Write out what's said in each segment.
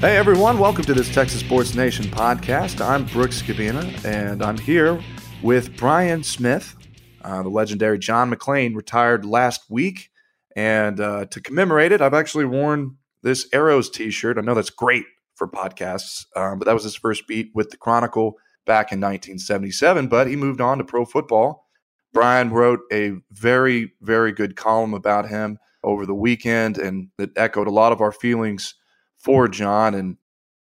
Hey everyone, welcome to this Texas Sports Nation podcast. I'm Brooks Kubena, and I'm here with Brian Smith. Uh, the legendary John McClain retired last week, and uh, to commemorate it, I've actually worn this Aeros T-shirt. I know that's great for podcasts, um, but that was his first beat with the Chronicle back in 1977. But he moved on to pro football. Brian wrote a very, very good column about him over the weekend, and it echoed a lot of our feelings for John. And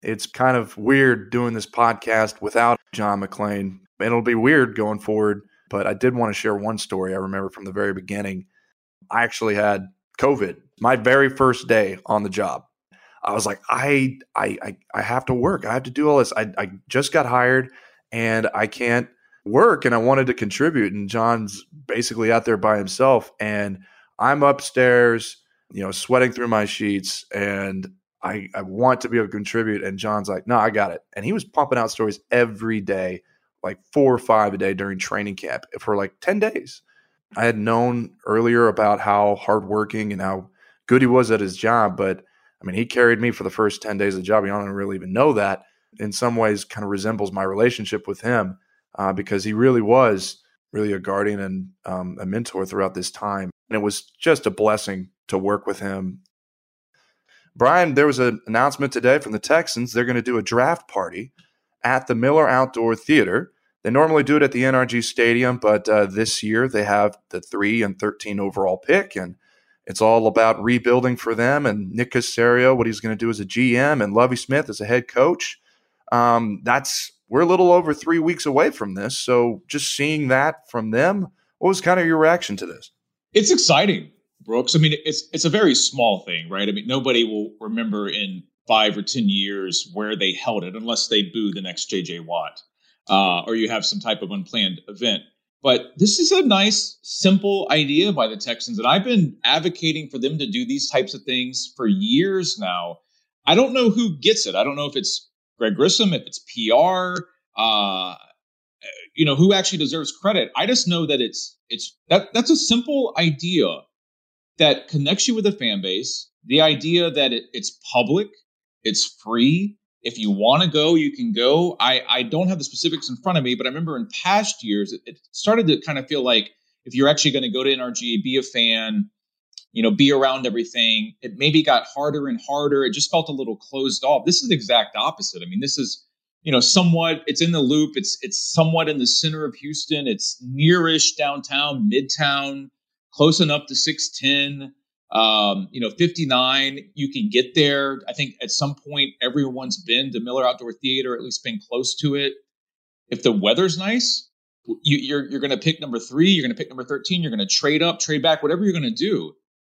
it's kind of weird doing this podcast without John McClain. It'll be weird going forward, but I did want to share one story I remember from the very beginning. I actually had COVID my very first day on the job. I was like, I, I, I, I have to work. I have to do all this. I, I just got hired and I can't work and I wanted to contribute. And John's basically out there by himself. And I'm upstairs, you know, sweating through my sheets and I, I want to be able to contribute. And John's like, no, I got it. And he was pumping out stories every day, like four or five a day during training camp for like 10 days. I had known earlier about how hardworking and how good he was at his job, but I mean, he carried me for the first 10 days of the job. You don't really even know that. In some ways, kind of resembles my relationship with him uh, because he really was really a guardian and um, a mentor throughout this time. And it was just a blessing to work with him Brian, there was an announcement today from the Texans. They're going to do a draft party at the Miller Outdoor Theater. They normally do it at the NRG Stadium, but uh, this year they have the 3 and 13 overall pick, and it's all about rebuilding for them. And Nick Caserio, what he's going to do as a GM, and Lovie Smith as a head coach. Um, that's we're a little over three weeks away from this. So just seeing that from them, what was kind of your reaction to this? It's exciting. Brooks. I mean, it's it's a very small thing, right? I mean, nobody will remember in five or ten years where they held it unless they boo the next JJ Watt uh, or you have some type of unplanned event. But this is a nice, simple idea by the Texans, and I've been advocating for them to do these types of things for years now. I don't know who gets it. I don't know if it's Greg Grissom, if it's PR, uh, you know, who actually deserves credit. I just know that it's it's that that's a simple idea that connects you with a fan base. The idea that it, it's public, it's free. If you want to go, you can go. I, I don't have the specifics in front of me, but I remember in past years, it, it started to kind of feel like if you're actually going to go to NRG, be a fan, you know, be around everything, it maybe got harder and harder. It just felt a little closed off. This is the exact opposite. I mean, this is, you know, somewhat, it's in the loop. It's, it's somewhat in the center of Houston. It's nearish downtown, midtown close enough to 610 um, you know 59 you can get there. I think at some point everyone's been to miller outdoor theater at least been close to it. If the weather's nice you, you're, you're going to pick number three you're going to pick number 13 you're going to trade up trade back whatever you're going to do.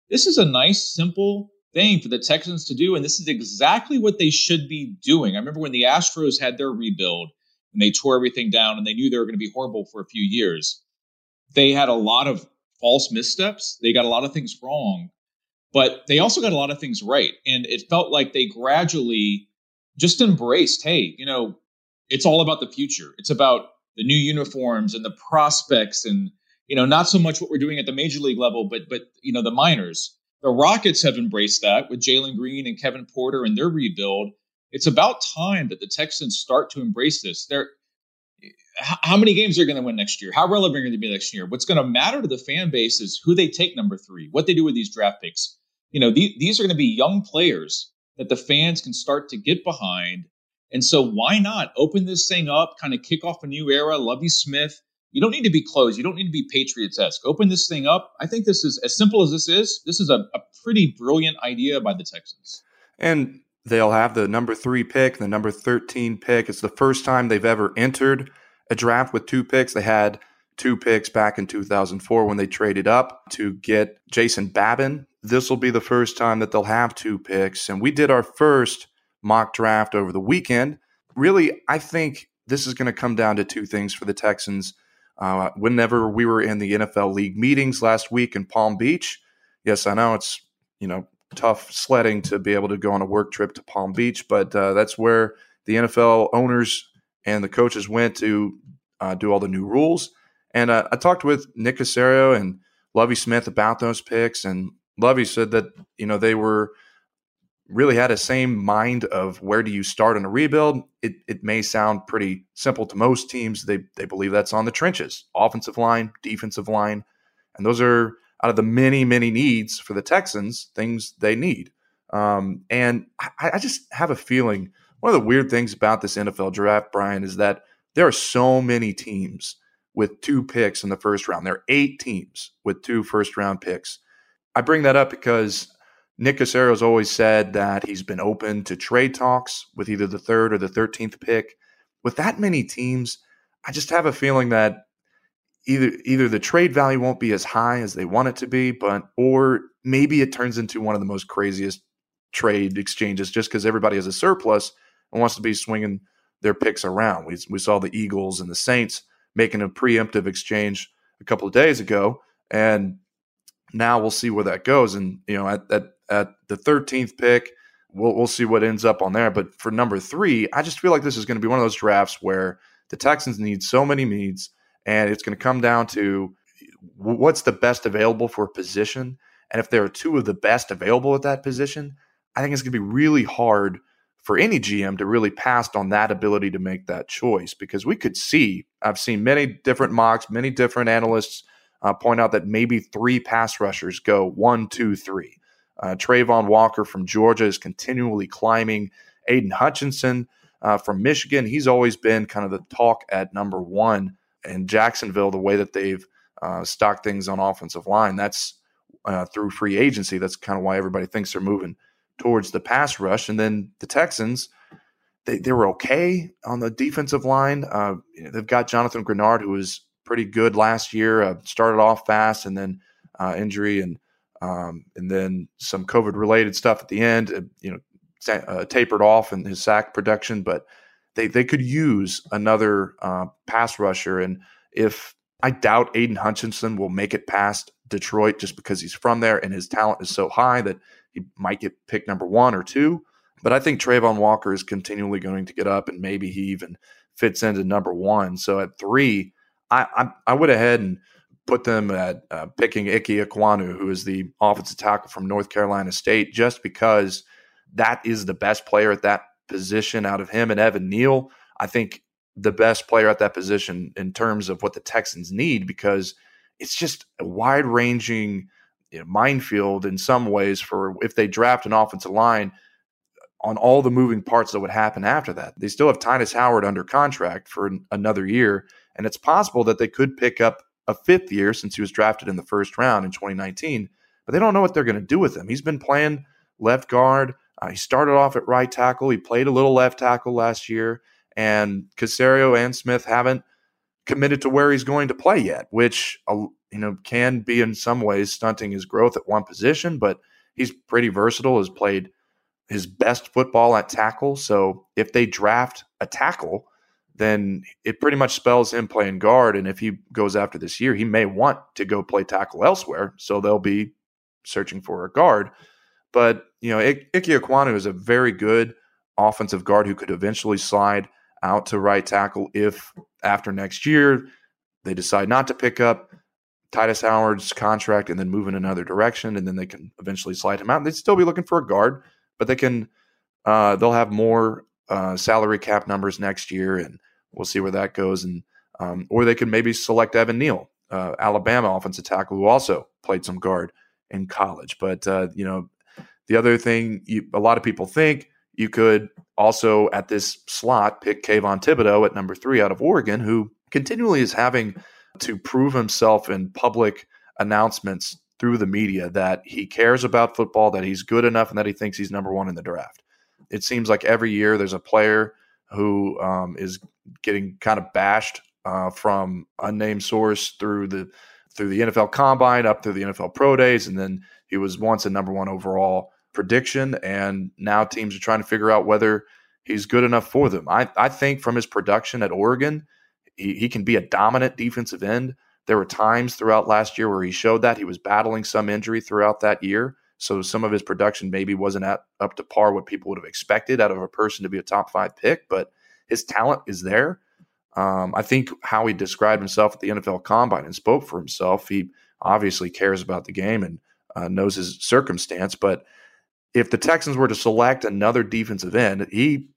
This is a nice simple thing for the texans to do and this is exactly what they should be doing. I remember when the astros had their rebuild and they tore everything down and they knew they were going to be horrible for a few years. They had a lot of false missteps. They got a lot of things wrong, but they also got a lot of things right. And it felt like they gradually just embraced hey, you know, it's all about the future. It's about the new uniforms and the prospects and you know not so much what we're doing at the major league level but but you know the minors the rockets have embraced that with jalen green and kevin porter and their rebuild it's about time that the texans start to embrace this they're how many games they're going to win next year, how relevant are they going to be next year. What's going to matter to the fan base is who they take number three, what they do with these draft picks. You know, these, these are going to be young players that the fans can start to get behind. And so why not open this thing up, kind of kick off a new era? Lovie Smith. You don't need to be closed. You don't need to be Patriots esque. Open this thing up. I think this is as simple as this is. This is a, a pretty brilliant idea by the Texans. And they'll have the number three pick, the number 13 pick. It's the first time they've ever entered a draft with two picks. They had two picks back in 2004 when they traded up to get Jason Babin. This will be the first time that they'll have two picks. And we did our first mock draft over the weekend. Really, I think this is going to come down to two things for the Texans. Uh, whenever we were in the NFL league meetings last week in Palm Beach, yes, I know it's you know tough sledding to be able to go on a work trip to Palm Beach, but uh, that's where the NFL owners and the coaches went to uh, do all the new rules. And uh, I talked with Nick Caserio and Lovie Smith about those picks, and Lovie said that you know they were really had a same mind of where do you start in a rebuild. It, it may sound pretty simple to most teams. They, they believe that's on the trenches, offensive line, defensive line. And those are out of the many, many needs for the Texans, things they need. Um, and I, I just have a feeling one of the weird things about this NFL draft, Brian, is that there are so many teams with two picks in the first round. There are eight teams with two first round picks. I bring that up because Nick Caserio has always said that he's been open to trade talks with either the third or the 13th pick. With that many teams, I just have a feeling that either either the trade value won't be as high as they want it to be, but or maybe it turns into one of the most craziest trade exchanges just because everybody has a surplus and wants to be swinging their picks around. We, we saw the Eagles and the Saints making a preemptive exchange a couple of days ago, and now we'll see where that goes. And you know, at at, at the 13th pick, we'll we'll see what ends up on there. But for number three, I just feel like this is going to be one of those drafts where the Texans need so many needs, and it's going to come down to what's the best available for a position. And if there are two of the best available at that position, I think it's going to be really hard for any GM to really pass on that ability to make that choice because we could see, I've seen many different mocks, many different analysts uh, point out that maybe three pass rushers go one, two, three. Uh, Travon Walker from Georgia is continually climbing. Aidan Hutchinson uh, from Michigan, he's always been kind of the talk at number one. And Jacksonville, the way that they've uh, stocked things on offensive line, that's uh, through free agency. That's kind of why everybody thinks they're moving towards the pass rush. And then the Texans, they, they were okay on the defensive line. Uh, they've got Jonathan Greenard, who was pretty good last year, uh, started off fast and then uh, injury and um, and then some COVID related stuff at the end, uh, you know, tapered off in his sack production. But they, they could use another uh, pass rusher. And if I doubt Aidan Hutchinson will make it past Detroit just because he's from there and his talent is so high that he might get picked number one or two. But I think Travon Walker is continually going to get up, and maybe he even fits into number one. So at three, I I, I would ahead and put them at uh, picking Ike Ekwonu, who is the offensive tackle from North Carolina State, just because that is the best player at that position out of him and Evan Neal. I think the best player at that position in terms of what the Texans need because it's just a wide ranging you know, minefield in some ways for if they draft an offensive line on all the moving parts that would happen after that. They still have Tytus Howard under contract for another year, and it's possible that they could pick up a fifth year since he was drafted in the first round in 2019, but they don't know what they're going to do with him. He's been playing left guard. Uh, he started off at right tackle. He played a little left tackle last year, and Caserio and Smith haven't committed to where he's going to play yet, which uh, you know can be in some ways stunting his growth at one position. But he's pretty versatile. Has played his best football at tackle. So if they draft a tackle, then it pretty much spells him playing guard. And if he goes after this year, he may want to go play tackle elsewhere. So they'll be searching for a guard. But you know, I- Ike Ekwonu is a very good offensive guard who could eventually slide out to right tackle if after next year they decide not to pick up Tytus Howard's contract and then move in another direction, and then they can eventually slide him out. They'd still be looking for a guard, but they can uh, they'll have more uh, salary cap numbers next year, and we'll see where that goes. And um, or they could maybe select Evan Neal, uh, Alabama offensive tackle, who also played some guard in college. But uh, you know, the other thing you, a lot of people think you could also at this slot pick Kayvon Thibodeaux at number three out of Oregon, who continually is having to prove himself in public announcements through the media that he cares about football, that he's good enough, and that he thinks he's number one in the draft. It seems like every year there's a player who um, is getting kind of bashed uh, from unnamed source through the through the NFL Combine up through the NFL Pro Days, and then he was once a number one overall prediction, and now teams are trying to figure out whether he's good enough for them. I, I think from his production at Oregon, he, he can be a dominant defensive end. There were times throughout last year where he showed that he was battling some injury throughout that year. So some of his production maybe wasn't at, up to par what people would have expected out of a person to be a top five pick, but his talent is there. Um, I think how he described himself at the NFL Combine and spoke for himself. He obviously cares about the game and uh, knows his circumstance, but if the Texans were to select another defensive end, he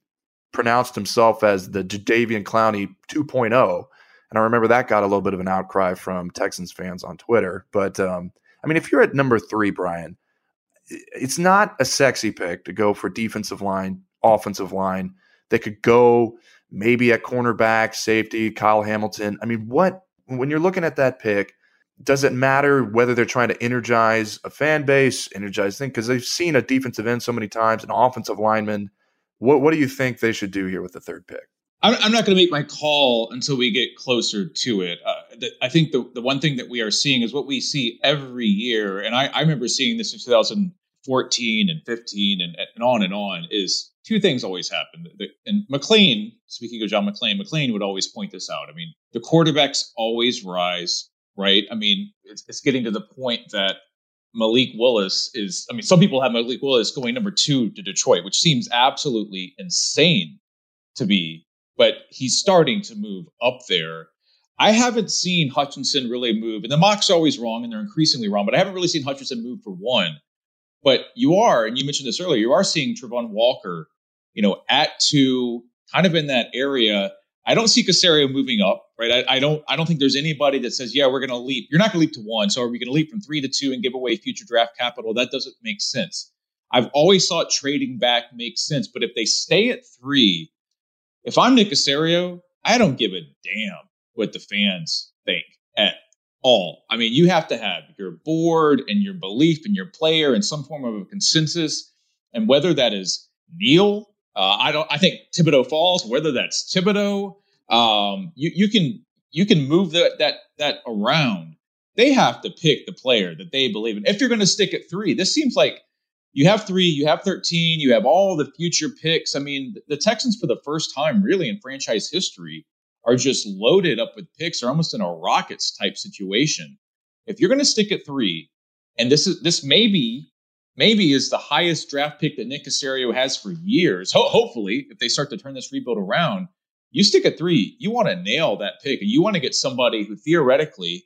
pronounced himself as the Jadeveon Clowney 2.0. And I remember that got a little bit of an outcry from Texans fans on Twitter. But um, I mean, if you're at number three, Brian, it's not a sexy pick to go for defensive line, offensive line. They could go maybe at cornerback, safety, Kyle Hamilton. I mean, what when you're looking at that pick, does it matter whether they're trying to energize a fan base, energize thing? Because they've seen a defensive end so many times, an offensive lineman. What what do you think they should do here with the third pick? I'm, I'm not going to make my call until we get closer to it. Uh, the, I think the, the one thing that we are seeing is what we see every year, and I, I remember seeing this in 2014 and 15 and, and on and on. Is two things always happen. And McClain, speaking of John McClain, McClain would always point this out. I mean, the quarterbacks always rise right? I mean, it's, it's getting to the point that Malik Willis is, I mean, some people have Malik Willis going number two to Detroit, which seems absolutely insane to be, but he's starting to move up there. I haven't seen Hutchinson really move, and the mock's always wrong, and they're increasingly wrong, but I haven't really seen Hutchinson move for one. But you are, and you mentioned this earlier, you are seeing Travon Walker, you know, at two, kind of in that area. I don't see Caserio moving up, right? I, I, don't I don't think there's anybody that says, yeah, we're gonna leap. You're not gonna leap to one. So are we gonna leap from three to two and give away future draft capital? That doesn't make sense. I've always thought trading back makes sense, but if they stay at three, if I'm Nick Caserio, I don't give a damn what the fans think at all. I mean, you have to have your board and your belief in your player and some form of a consensus. And whether that is Neal uh, I don't. I think Thibodeaux falls. Whether that's Thibodeaux, um, you you can you can move that that that around. They have to pick the player that they believe in. If you're going to stick at three, this seems like you have three, you have 13, you have all the future picks. I mean, the Texans for the first time, really in franchise history, are just loaded up with picks. They're almost in a Rockets type situation. If you're going to stick at three, and this is this may be maybe is the highest draft pick that Nick Caserio has for years. Ho- hopefully, if they start to turn this rebuild around, you stick at three, you want to nail that pick, and you want to get somebody who theoretically,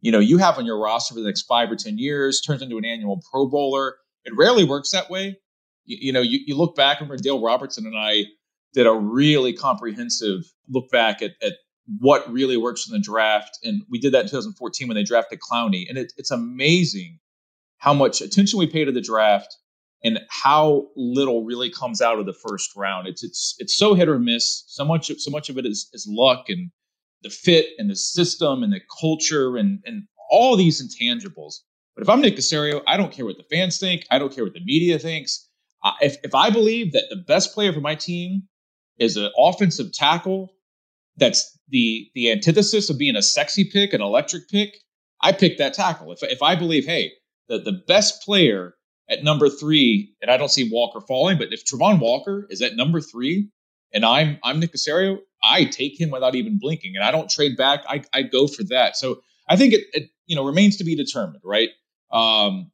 you know, you have on your roster for the next five or ten years, turns into an annual Pro Bowler. It rarely works that way. You, you know, you, you look back, remember Dale Robertson and I did a really comprehensive look back at, at what really works in the draft. And we did that in 2014 when they drafted Clowney. And it, it's amazing how much attention we pay to the draft and how little really comes out of the first round. It's it's it's so hit or miss. So much so much of it is is luck and the fit and the system and the culture and and all these intangibles. But if I'm Nick Caserio, I don't care what the fans think. I don't care what the media thinks. Uh, if if I believe that the best player for my team is an offensive tackle, that's the the antithesis of being a sexy pick, an electric pick. I pick that tackle. If if I believe, hey, the, the best player at number three, and I don't see Walker falling, but if Travon Walker is at number three and I'm I'm Nick Caserio, I take him without even blinking and I don't trade back. I, I go for that. So I think it, it you know remains to be determined, right? Um,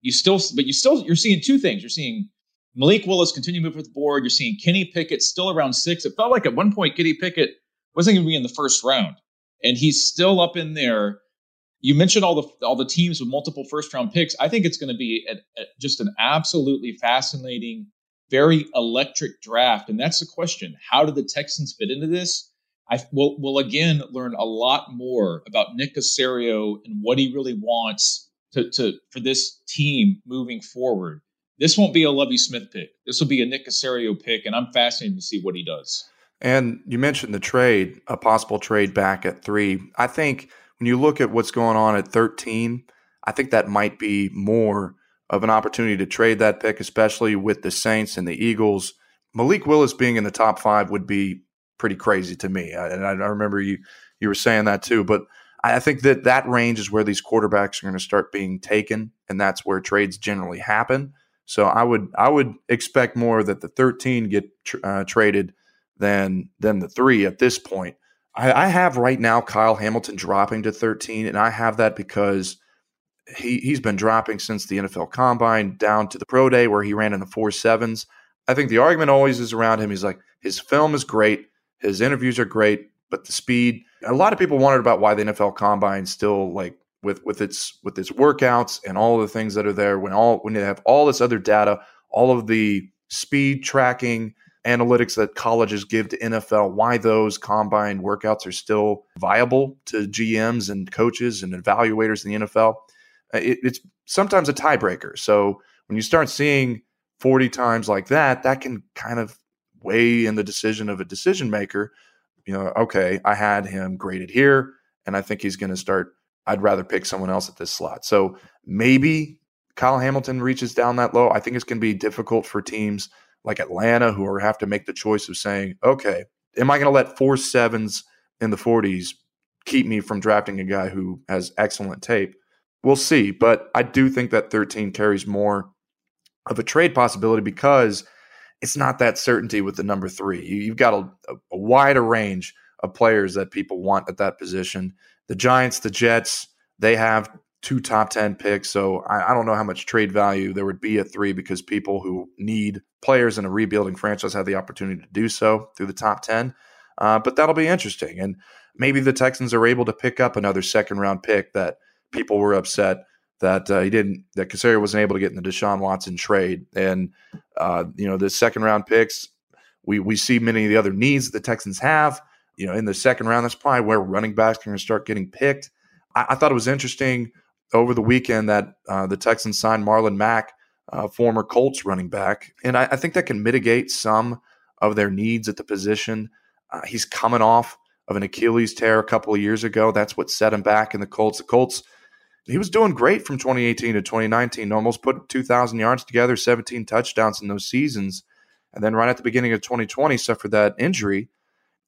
you still, but you still, you're seeing two things. You're seeing Malik Willis continue to move with the board. You're seeing Kenny Pickett still around six. It felt like at one point Kenny Pickett wasn't going to be in the first round, and he's still up in there you mentioned all the all the teams with multiple first round picks. I think it's going to be a, a, just an absolutely fascinating, very electric draft. And that's the question: How do the Texans fit into this? I will will again learn a lot more about Nick Caserio and what he really wants to, to for this team moving forward. This won't be a Lovie Smith pick. This will be a Nick Caserio pick, and I'm fascinated to see what he does. And you mentioned the trade, a possible trade back at three. I think when you look at what's going on at 13, I think that might be more of an opportunity to trade that pick, especially with the Saints and the Eagles. Malik Willis being in the top five would be pretty crazy to me, and I, remember you you were saying that too. But I think that that range is where these quarterbacks are going to start being taken, and that's where trades generally happen. So I would I would expect more that the 13 get uh, traded than than the three at this point. I, I have right now Kyle Hamilton dropping to 13, and I have that because he he's been dropping since the NFL Combine down to the pro day where he ran in the four sevens. I think the argument always is around him. He's like his film is great, his interviews are great, but the speed. A lot of people wondered about why the NFL Combine still like with with its with its workouts and all the things that are there when all when you have all this other data, all of the speed tracking analytics that colleges give to NFL, why those combine workouts are still viable to GMs and coaches and evaluators in the NFL. Uh, it, it's sometimes a tiebreaker. So when you start seeing 40 times like that, that can kind of weigh in the decision of a decision maker. You know, okay, I had him graded here, and I think he's going to start. I'd rather pick someone else at this slot. So maybe Kyle Hamilton reaches down that low. I think it's going to be difficult for teams like Atlanta who are have to make the choice of saying, okay, am I going to let four sevens in the 40s keep me from drafting a guy who has excellent tape? We'll see. But I do think that 13 carries more of a trade possibility because it's not that certainty with the number three. You've got a, a wider range of players that people want at that position. The Giants, the Jets, they have two top 10 picks. So I, I, don't know how much trade value there would be at three because people who need players in a rebuilding franchise have the opportunity to do so through the top 10. Uh, but that'll be interesting. And maybe the Texans are able to pick up another second round pick that people were upset that uh, he didn't, that Caserio wasn't able to get in the Deshaun Watson trade. And, uh, you know, the second round picks, we, we see many of the other needs that the Texans have. You know, in the second round, that's probably where running backs to start getting picked. I, I thought it was interesting over the weekend that uh, the Texans signed Marlon Mack, uh, former Colts running back, and I, I, think that can mitigate some of their needs at the position. Uh, he's coming off of an Achilles tear a couple of years ago. That's what set him back in the Colts. The Colts, he was doing great from 2018 to 2019. Almost put 2,000 yards together, 17 touchdowns in those seasons, and then right at the beginning of 2020 suffered that injury.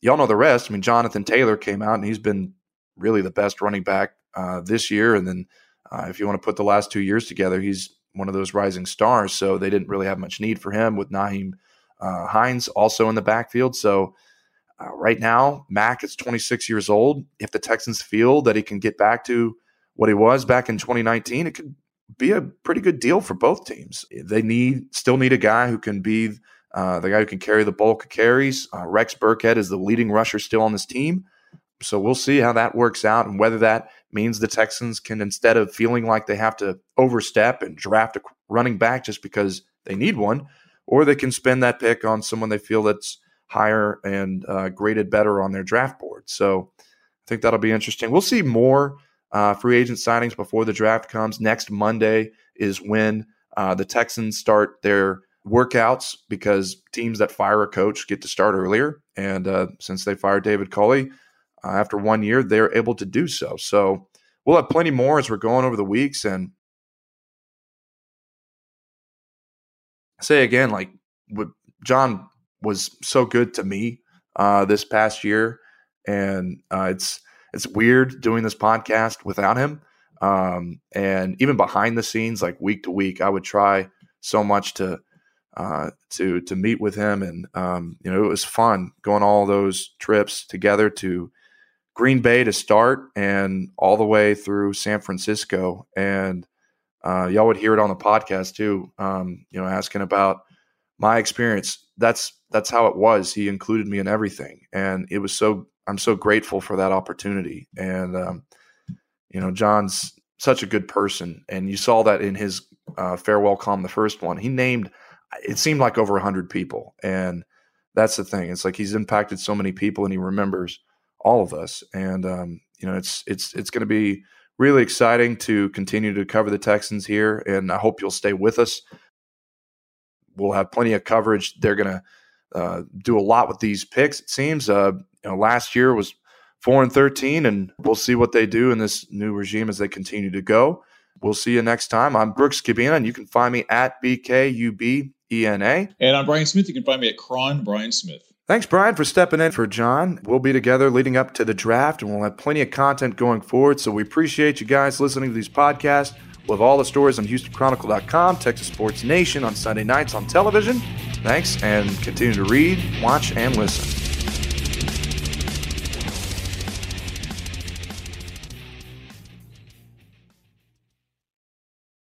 Y'all know the rest. I mean, Jonathan Taylor came out and he's been really the best running back uh, this year, and then uh, if you want to put the last two years together, he's one of those rising stars. So they didn't really have much need for him with Nyheim uh, Hines also in the backfield. So uh, right now, Mack is 26 years old. If the Texans feel that he can get back to what he was back in 2019, it could be a pretty good deal for both teams. They need still need a guy who can be uh, the guy who can carry the bulk of carries. Uh, Rex Burkhead is the leading rusher still on this team. So we'll see how that works out and whether that means the Texans can, instead of feeling like they have to overstep and draft a running back just because they need one, or they can spend that pick on someone they feel that's higher and uh, graded better on their draft board. So I think that'll be interesting. We'll see more uh, free agent signings before the draft comes. Next Monday is when uh, the Texans start their workouts because teams that fire a coach get to start earlier. And uh, since they fired David Culley, uh, after one year, they're able to do so. So we'll have plenty more as we're going over the weeks. And I say again, like John was so good to me uh, this past year, and uh, it's it's weird doing this podcast without him. Um, and even behind the scenes, like week to week, I would try so much to uh, to to meet with him, and um, you know it was fun going all those trips together to Green Bay to start and all the way through San Francisco. And uh, y'all would hear it on the podcast too, um, you know, asking about my experience. That's that's how it was. He included me in everything, and it was so. I'm so grateful for that opportunity. And um, you know, John's such a good person, and you saw that in his uh, farewell column, the first one. He named. It seemed like over a hundred people, and that's the thing. It's like he's impacted so many people, and he remembers all of us. And um, you know, it's it's it's going to be really exciting to continue to cover the Texans here, and I hope you'll stay with us. We'll have plenty of coverage. They're going to uh, do a lot with these picks. It seems. Uh, you know, last year was four and thirteen, and we'll see what they do in this new regime as they continue to go. We'll see you next time. I'm Brooks Kubena, and you can find me at BKUBENA. And I'm Brian Smith. You can find me at Cron Brian Smith. Thanks, Brian, for stepping in for John. We'll be together leading up to the draft, and we'll have plenty of content going forward. So we appreciate you guys listening to these podcasts. We'll have all the stories on HoustonChronicle.com, Texas Sports Nation on Sunday nights on television. Thanks, and continue to read, watch, and listen.